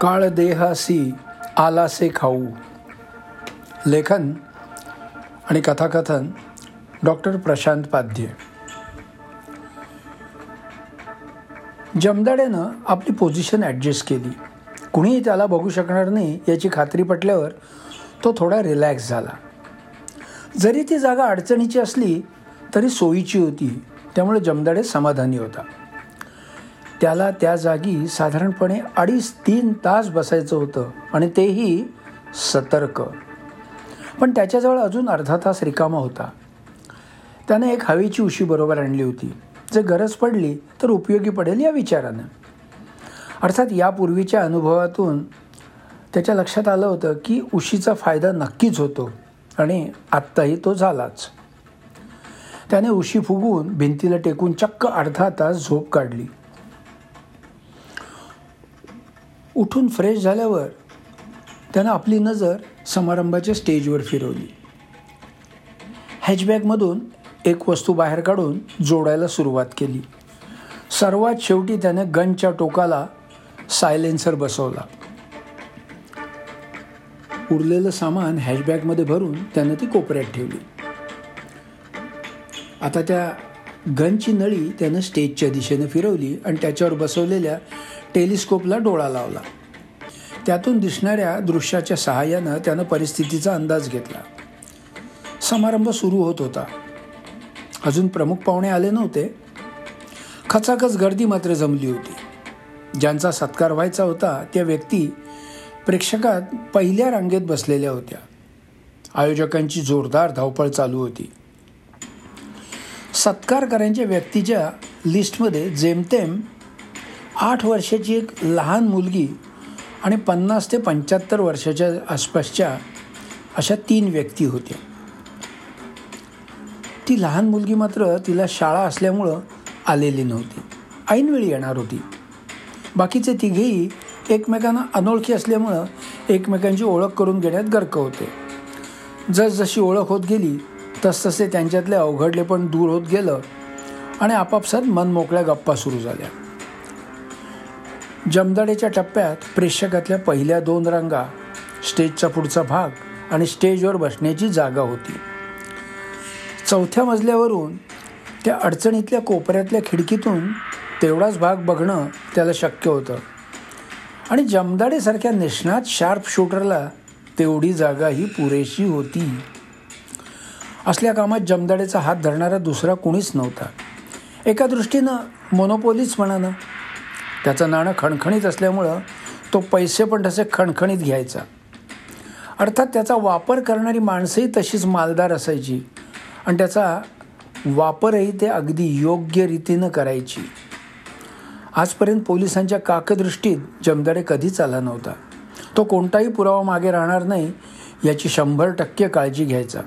काळ देहासी आलासे खाऊ. लेखन आणि कथाकथन डॉक्टर प्रशांत पाध्य. जमदाड्यानं आपली पोझिशन ॲडजस्ट केली. कुणीही त्याला बघू शकणार नाही याची खात्री पटल्यावर तो थोडा रिलॅक्स झाला. जरी ती जागा अडचणीची असली तरी सोयीची होती. त्यामुळे जमदाडे समाधानी होता. त्याला त्या जागी साधारणपणे अडीच तीन तास बसायचं होतं आणि तेही सतर्क. पण त्याच्याजवळ अजून अर्धा तास रिकामा होता. त्याने एक हवेची उशी बरोबर आणली होती. जर गरज पडली तर उपयोगी पडेल या विचारानं. अर्थात यापूर्वीच्या अनुभवातून त्याच्या लक्षात आलं होतं की उशीचा फायदा नक्कीच होतो आणि आत्ताही तो झालाच. त्याने उशी फुगून भिंतीला टेकून चक्क अर्धा तास झोप काढली. उठून फ्रेश झाल्यावर त्यानं आपली नजर समारंभाच्या स्टेजवर फिरवली. हॅचबॅगमधून एक वस्तू बाहेर काढून जोडायला सुरुवात केली. सर्वात शेवटी त्याने गनच्या टोकाला सायलेन्सर बसवला. उरलेलं सामान हॅशबॅगमध्ये भरून त्यानं ती कोपऱ्यात ठेवली. आता त्या गनची नळी त्यानं स्टेजच्या दिशेने फिरवली आणि त्याच्यावर बसवलेल्या टेलिस्कोपला डोळा लावला. त्यातून दिसणाऱ्या दृश्याच्या सहाय्यानं त्यानं परिस्थितीचा अंदाज घेतला. समारंभ सुरू होत होता. अजून प्रमुख पाहुणे आले नव्हते. खचाखच गर्दी मात्र जमली होती. ज्यांचा सत्कार व्हायचा होता त्या व्यक्ती प्रेक्षकात पहिल्या रांगेत बसलेल्या होत्या. आयोजकांची जोरदार धावपळ चालू होती. सत्कार करायच्या व्यक्तीच्या लिस्टमध्ये जेमतेम आठ वर्षाची एक लहान मुलगी आणि पन्नास ते पंच्याहत्तर वर्षाच्या आसपासच्या अशा तीन व्यक्ती होत्या ती लहान मुलगी मात्र तिला शाळा असल्यामुळं आलेली नव्हती. ऐनवेळी येणार होती. बाकीचे तिघेही एकमेकांना अनोळखी असल्यामुळं एकमेकांची ओळख करून घेण्यात गर्क होते. जसजशी ओळख होत गेली तसतसे त्यांच्यातले अवघडले पण दूर होत गेलं आणि आपापसात मनमोकळ्या गप्पा सुरू झाल्या. जमदाडेच्या टप्प्यात प्रेक्षकातल्या पहिल्या दोन रांगा स्टेजचा पुढचा भाग आणि स्टेजवर बसण्याची जागा होती. चौथ्या मजल्यावरून त्या अडचणीतल्या कोपऱ्यातल्या खिडकीतून तेवढाच भाग बघणं त्याला शक्य होतं. आणि जमदाडेसारख्या निष्णात शार्प शूटरला तेवढी जागा ही पुरेशी होती. असल्या कामात जमदाडेचा हात धरणारा दुसरा कोणीच नव्हता. एका दृष्टीनं मोनोपोलीच म्हणानं त्याचं नाणं खणखणीत असल्यामुळं तो पैसे पण तसे खणखणीत घ्यायचा. अर्थात त्याचा वापर करणारी माणसंही तशीच मालदार असायची आणि त्याचा वापरही ते अगदी योग्य रीतीनं करायची. आजपर्यंत पोलिसांच्या काकदृष्टीत जमदाडे कधीच आला नव्हता. तो कोणताही पुरावा मागे राहणार नाही याची शंभर टक्के काळजी घ्यायचा.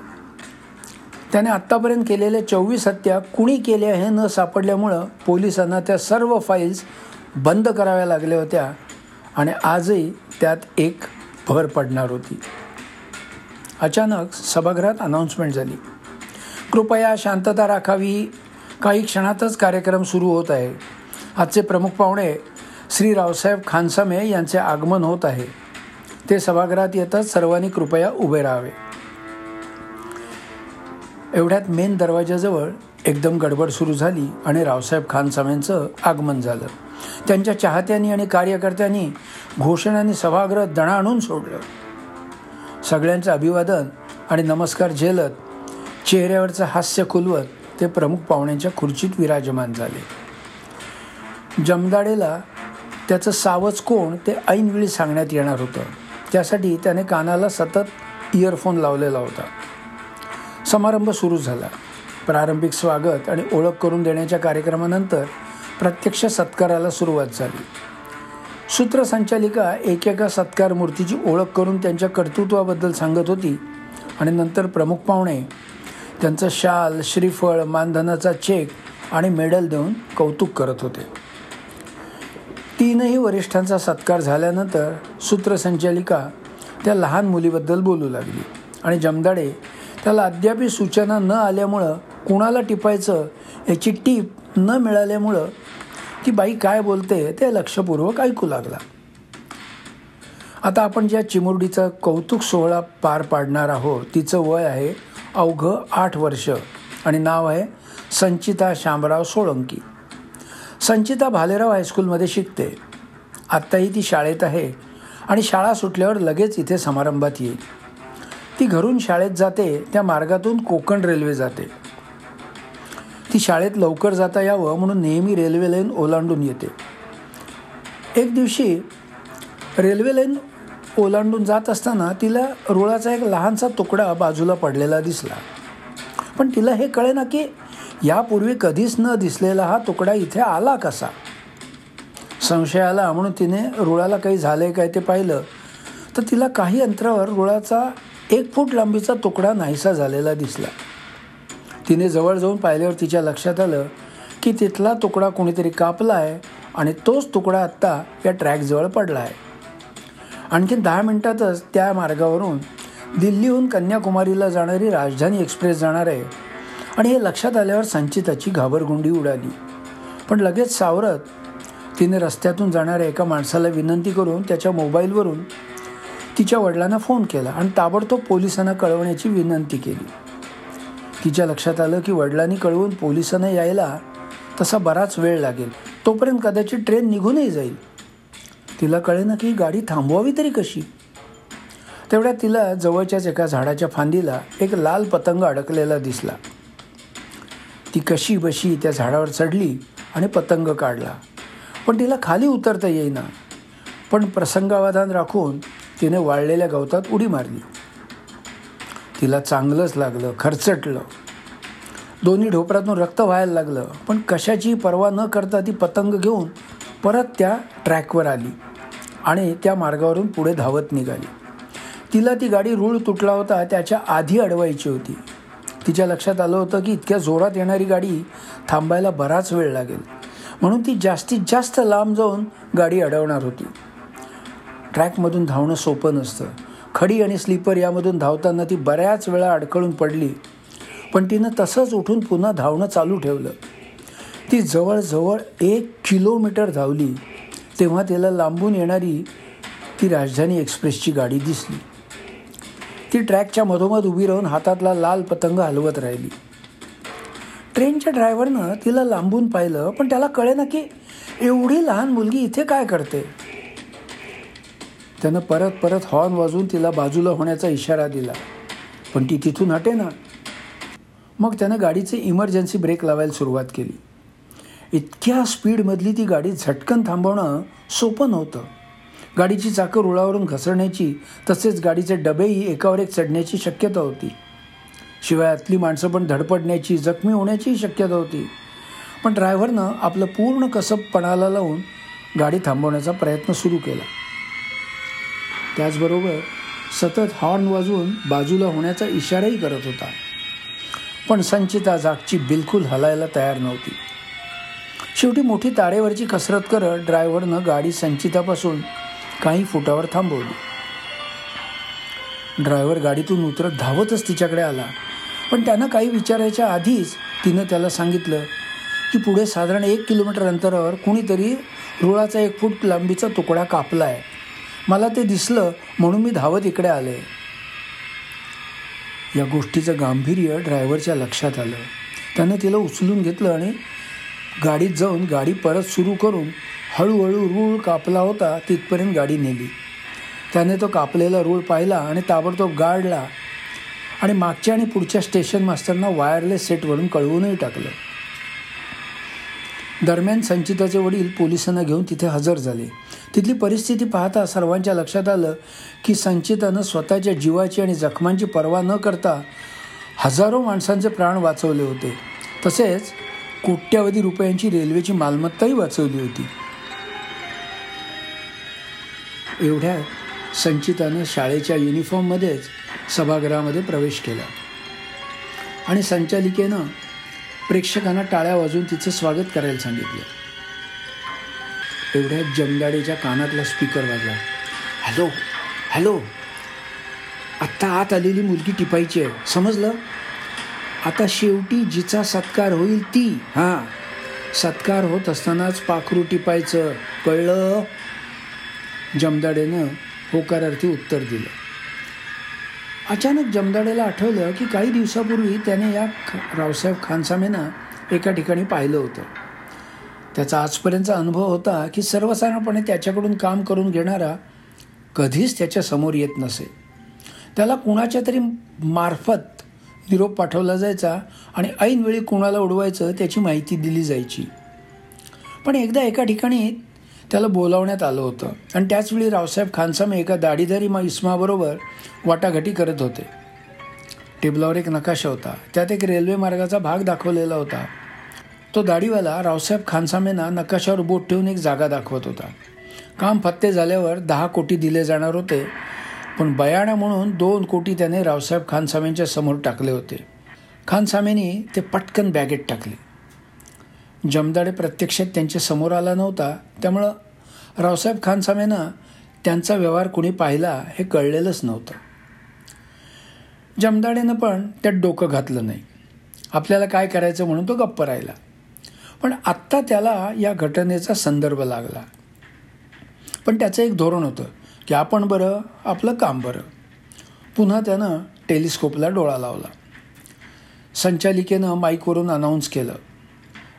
त्याने आत्तापर्यंत केलेल्या चोवीस हत्या कुणी केल्या हे न सापडल्यामुळं पोलिसांना त्या सर्व फाईल्स बंद कराव्या लागल्या होत्या आणि आजही त्यात एक भर पडणार होती. अचानक सभागृहात अनाऊन्समेंट झाली. कृपया शांतता राखावी. काही क्षणातच कार्यक्रम सुरू होत आहे. आजचे प्रमुख पाहुणे श्री रावसाहेब खानसामे यांचे आगमन होत आहे. ते सभागृहात येताच सर्वांनी कृपया उभे राहावे. एवढ्यात मेन दरवाजाजवळ एकदम गडबड सुरू झाली आणि रावसाहेब खानसामेंचं आगमन झालं. त्यांच्या चाहत्यांनी आणि कार्यकर्त्यांनी घोषणांनी सभागृह दणा आणून सोडलं. सगळ्यांचं अभिवादन आणि नमस्कार झेलत चेहऱ्यावरचं हास्य खुलवत ते प्रमुख पाहुण्यांच्या खुर्चीत विराजमान झाले. जमदाडेला त्याचं सावज कोण ते ऐनवेळी सांगण्यात येणार होतं. त्यासाठी त्याने कानाला सतत इयरफोन लावलेला होता. समारंभ सुरू झाला. प्रारंभिक स्वागत आणि ओळख करून देण्याच्या कार्यक्रमानंतर प्रत्यक्ष सत्काराला सुरुवात झाली. सूत्रसंचालिका एकेका सत्कार मूर्तीची ओळख करून त्यांच्या कर्तृत्वाबद्दल सांगत होती आणि नंतर प्रमुख पाहुणे त्यांचं शाल श्रीफळ मानधनाचा चेक आणि मेडल देऊन कौतुक करत होते. तीनही वरिष्ठांचा सत्कार झाल्यानंतर सूत्रसंचालिका त्या लहान मुलीबद्दल बोलू लागली आणि जमदाडे त्याला अद्यापही सूचना न आल्यामुळं कुणाला टिपायचं याची टीप न मिळाल्यामुळं ती बाई काय बोलते ते लक्षपूर्वक ऐकू लागला. आता आपण ज्या चिमुरडीचा कौतुक सोहळा पार पाडणार आहोत तिचं वय आहे अवघं आठ वर्ष आणि नाव आहे संचिता शामराव सोळंकी. संचिता भालेराव हायस्कूलमध्ये शिकते. आत्ताही ती शाळेत आहे आणि शाळा सुटल्यावर लगेच इथे समारंभात येईल. ती घरून शाळेत जाते त्या मार्गातून कोकण रेल्वे जाते. ती शाळेत लवकर जाता यावं म्हणून नेहमी रेल्वे लाईन ओलांडून येते. एक दिवशी रेल्वे लाईन ओलांडून जात असताना तिला रुळाचा एक लहानसा तुकडा बाजूला पडलेला दिसला. पण तिला हे कळे ना की यापूर्वी कधीच न दिसलेला हा तुकडा इथे आला कसा? संशय आला म्हणून तिने रुळाला काही झालंय काय ते पाहिलं. तर तिला काही अंतरावर रुळाचा एक फूट लांबीचा तुकडा नाहीसा झालेला दिसला. तिने जवळ जाऊन पाहिल्यावर तिच्या लक्षात आलं की तिथला तुकडा कोणीतरी कापला आहे आणि तोच तुकडा आत्ता या ट्रॅकजवळ पडला आहे आणखी दहा मिनटातच त्या मार्गावरून दिल्लीहून कन्याकुमारीला जाणारी राजधानी एक्सप्रेस जाणार आहे. आणि हे लक्षात आल्यावर संचिताची घाबरगुंडी उडाली. पण लगेच सावरत तिने रस्त्यातून जाणाऱ्या एका माणसाला विनंती करून त्याच्या मोबाईलवरून तिच्या वडिलांना फोन केला आणि ताबडतोब पोलिसांना कळवण्याची विनंती केली. तिच्या लक्षात आलं की वडिलांनी कळवून पोलिसांना यायला तसा बराच वेळ लागेल. तोपर्यंत कदाचित ट्रेन निघूनही जाईल. तिला कळेना की गाडी थांबवावी तरी कशी? तेवढ्यात तिला जवळच्याच एका झाडाच्या फांदीला एक लाल पतंग अडकलेला दिसला. ती कशी बशी त्या झाडावर चढली आणि पतंग काढला. पण तिला खाली उतरता येईना. पण प्रसंगावधान राखून तिने वाळलेल्या गवतात उडी मारली. तिला चांगलंच लागलं खरचटलं. दोन्ही ढोपरातून रक्त व्हायला लागलं. पण कशाची पर्वा न करता ती पतंग घेऊन परत त्या ट्रॅकवर आली आणि त्या मार्गावरून पुढे धावत निघाली. तिला ती गाडी रूळ तुटला होता त्याच्या आधी अडवायची होती. तिच्या लक्षात आलं होतं की इतक्या जोरात येणारी गाडी थांबायला बराच वेळ लागेल. म्हणून ती जास्तीत जास्त लांब जाऊन गाडी अडवणार होती. ट्रॅकमधून धावणं सोपं नसतं. खडी आणि स्लीपर यामधून धावताना ती बऱ्याच वेळा अडकळून पडली. पण तिनं तसंच उठून पुन्हा धावणं चालू ठेवलं. ती जवळजवळ एक किलोमीटर धावली तेव्हा तिला लांबून येणारी ती राजधानी एक्सप्रेसची गाडी दिसली. ती ट्रॅकच्या मधोमध उभी राहून हातातला लाल पतंग हलवत राहिली. ट्रेनच्या ड्रायव्हरनं तिला लांबून पाहिलं पण त्याला कळे ना की एवढी लहान मुलगी इथे काय करते? त्यानं परत परत हॉर्न वाजवून तिला बाजूला होण्याचा इशारा दिला. पण ती तिथून हटे ना मग त्यानं गाडीचे इमर्जन्सी ब्रेक लावायला सुरुवात केली. इतक्या स्पीडमधली ती गाडी झटकन थांबवणं सोपं नव्हतं. गाडीची चाकं रुळावरून घसरण्याची तसेच गाडीचे डबेही एकावर एक चढण्याची शक्यता होती. शिवाय आतली माणसं पण धडपडण्याची जखमी होण्याची शक्यता होती. पण ड्रायव्हरनं आपलं पूर्ण कसब पणाला लावून गाडी थांबवण्याचा प्रयत्न सुरू केला. त्याचबरोबर सतत हॉर्न वाजवून बाजूला होण्याचा इशाराही करत होता. पण संचिता जागची बिलकुल हलायला तयार नव्हती. शेवटी मोठी तारेवरची कसरत करत ड्रायव्हरनं गाडी संचितापासून काही फुटावर थांबवली. ड्रायव्हर गाडीतून उतरत धावतच तिच्याकडे आला. पण त्यानं काही विचारायच्या आधीच तिनं त्याला सांगितलं की पुढे साधारण एक किलोमीटर अंतरावर कुणीतरी रुळाचा एक फूट लांबीचा तुकडा कापला आहे मला ते दिसलं म्हणून मी धावत इकडे आले. या गोष्टीचं गांभीर्य ड्रायव्हरच्या लक्षात आलं. त्यानं तिला उचलून घेतलं आणि गाडीत जाऊन गाडी परत सुरू करून हळूहळू रूळ कापला होता तिथपर्यंत गाडी नेली. त्याने तो कापलेला रूळ पाहिला आणि ताबडतोब गाडला आणि मागच्या आणि पुढच्या स्टेशन मास्टरना वायरलेस सेटवरून कळवूनही टाकलं. दरम्यान संचिताचे वडील पोलिसांना घेऊन तिथे हजर झाले. तिथली परिस्थिती पाहता सर्वांच्या लक्षात आलं की संचितानं स्वतःच्या जीवाची आणि जखमांची पर्वा न करता हजारो माणसांचे प्राण वाचवले होते. तसेच कोट्यावधी रुपयांची रेल्वेची मालमत्ताही वाचवली होती. एवढ्या संचितानं शाळेच्या युनिफॉर्ममध्येच सभागृहामध्ये प्रवेश केला. आणि संचालिकेनं प्रेक्षकांना टाळ्या वाजवून तिचं स्वागत करायला सांगितलं. एवढ्यात जमदाडेच्या कानातला स्पीकर वाजला. हॅलो हॅलो आत्ता आत आलेली मुलगी टिपायची आहे समजलं? आता शेवटी जिचा सत्कार होईल ती. हां सत्कार होत असतानाच पाखरू टिपायचं. कळलं? जमदाडेनं होकारार्थी उत्तर दिलं. अचानक जमदाडेला आठवलं की काही दिवसापूर्वी त्याने या रावसाहेब खानसामेना एका ठिकाणी पाहिलं होतं. त्याचा आजपर्यंतचा अनुभव होता की सर्वसाधारणपणे त्याच्याकडून काम करून घेणारा कधीच त्याच्यासमोर येत नसे. त्याला कुणाच्या तरी मार्फत निरोप पाठवला जायचा आणि ऐनवेळी कुणाला उडवायचं त्याची माहिती दिली जायची. पण एकदा एका ठिकाणी त्याला बोलावण्यात आलं होतं. आणि त्याचवेळी रावसाहेब खानसामे एका दाढीधारी मा इस्माबरोबर वाटाघाटी करत होते. टेबलावर एक नकाशा होता. त्यात एक रेल्वे मार्गाचा भाग दाखवलेला होता. तो दाढीवाला रावसाहेब खानसामेंना नकाशावर बोट ठेवून एक जागा दाखवत होता. काम फत्ते झाल्यावर दहा कोटी दिले जाणार होते पण बयाणा म्हणून दोन कोटी त्याने रावसाहेब खानसामेंच्या समोर टाकले होते. खानसामेनी ते पटकन बॅगेत टाकले. जमदाडे प्रत्यक्षात त्यांच्यासमोर आला नव्हता. त्यामुळं रावसाहेब खानसामेनं त्यांचा व्यवहार कुणी पाहिला हे कळलेलंच नव्हतं. जमदाडेनं पण त्यात डोकं घातलं नाही. आपल्याला काय करायचं म्हणून तो गप्प राहिला. पण आत्ता त्याला या घटनेचा संदर्भ लागला. पण त्याचं एक धोरण होतं की आपण बरं आपलं काम बरं. पुन्हा त्यानं टेलिस्कोपला डोळा लावला. संचालिकेनं माईकवरून अनाऊन्स केलं.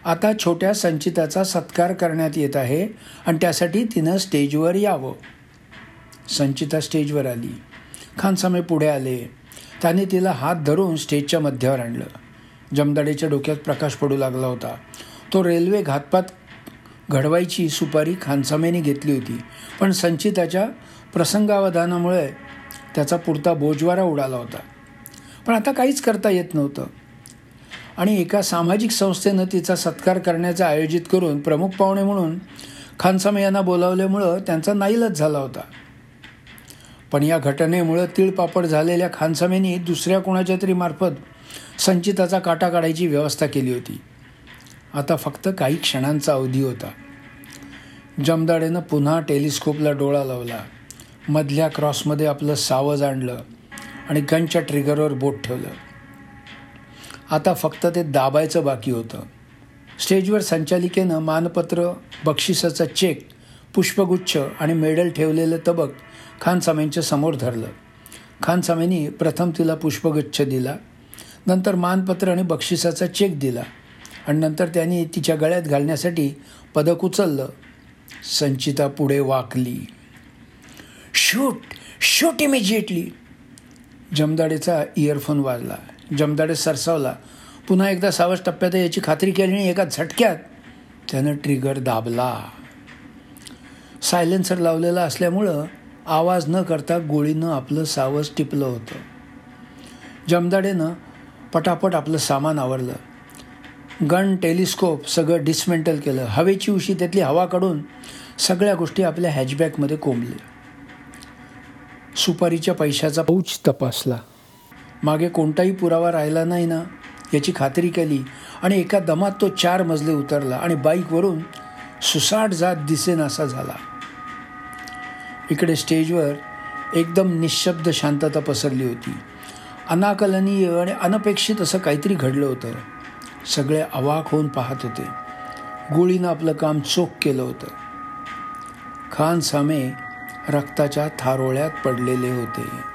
आता छोट्या संचिताचा सत्कार करण्यात येत आहे आणि त्यासाठी तिनं स्टेजवर यावं. संचिता स्टेजवर आली. खानसामे पुढे आले. त्याने तिला हात धरून स्टेजच्या मध्यावर आणलं. जमदाडेच्या डोक्यात प्रकाश पडू लागला होता. तो रेल्वे घातपात घडवायची सुपारी खानसामेने घेतली होती. पण संचिताच्या प्रसंगावधानामुळे त्याचा पुरता बोजवारा उडाला होता. पण आता काहीच करता येत नव्हतं. आणि एका सामाजिक संस्थेनं तिचा सत्कार करण्याचा आयोजित करून प्रमुख पाहुणे म्हणून खानसामे यांना बोलावल्यामुळं त्यांचा नाईलच झाला होता. पण या घटनेमुळं तिळपापड झालेल्या खानसामेनी दुसऱ्या कोणाच्या तरी मार्फत संचिताचा काटा काढायची व्यवस्था केली होती. आता फक्त काही क्षणांचा अवधी होता. जमदाडेनं पुन्हा टेलिस्कोपला डोळा लावला. मधल्या क्रॉसमध्ये आपलं सावज आणलं आणि गनच्या ट्रिगरवर बोट ठेवलं. आता फक्त ते दाबायचं बाकी होतं. स्टेजवर संचालिकेनं मानपत्र बक्षिसाचा चेक पुष्पगुच्छ आणि मेडल ठेवलेलं तबक खानसामेंच्या समोर धरलं. खानसामेंनी प्रथम तिला पुष्पगुच्छ दिला नंतर मानपत्र आणि बक्षिसाचा चेक दिला आणि नंतर त्यांनी तिच्या गळ्यात घालण्यासाठी पदक उचललं. संचिता पुढे वाकली. शूट शूट इमिजिएटली जमदाडेचा इयरफोन वाजला. जमदाडे सरसावला. पुन्हा एकदा सावज टप्प्यात याची खात्री केली आणि एका झटक्यात त्यानं ट्रिगर दाबला. सायलेन्सर लावलेला असल्यामुळं आवाज न करता गोळीनं आपलं सावज टिपलं होतं. जमदाडेनं पटापट आपलं सामान आवरलं. गन टेलिस्कोप सगळं डिसमेंटल केलं. हवेची उशी त्यातली हवा काढून सगळ्या गोष्टी आपल्या हॅचबॅकमध्ये कोंबल्या. सुपारीच्या पैशाचा पौच तपासला. मागे कोणताही पुरावा राहिला नाही ना याची खात्री केली आणि एका दमात तो चार मजले उतरला आणि बाईकवरून सुसाट जात दिसेनासा झाला. इकडे स्टेजवर एकदम निशब्द शांतता पसरली होती. अनाकलनीय आणि अनपेक्षित असं काहीतरी घडलं होतं. सगळे अवाक होऊन पाहत होते. गोळीनं आपलं काम चोख केलं होतं. खान सामे रक्ताच्या थारोळ्यात पडलेले होते.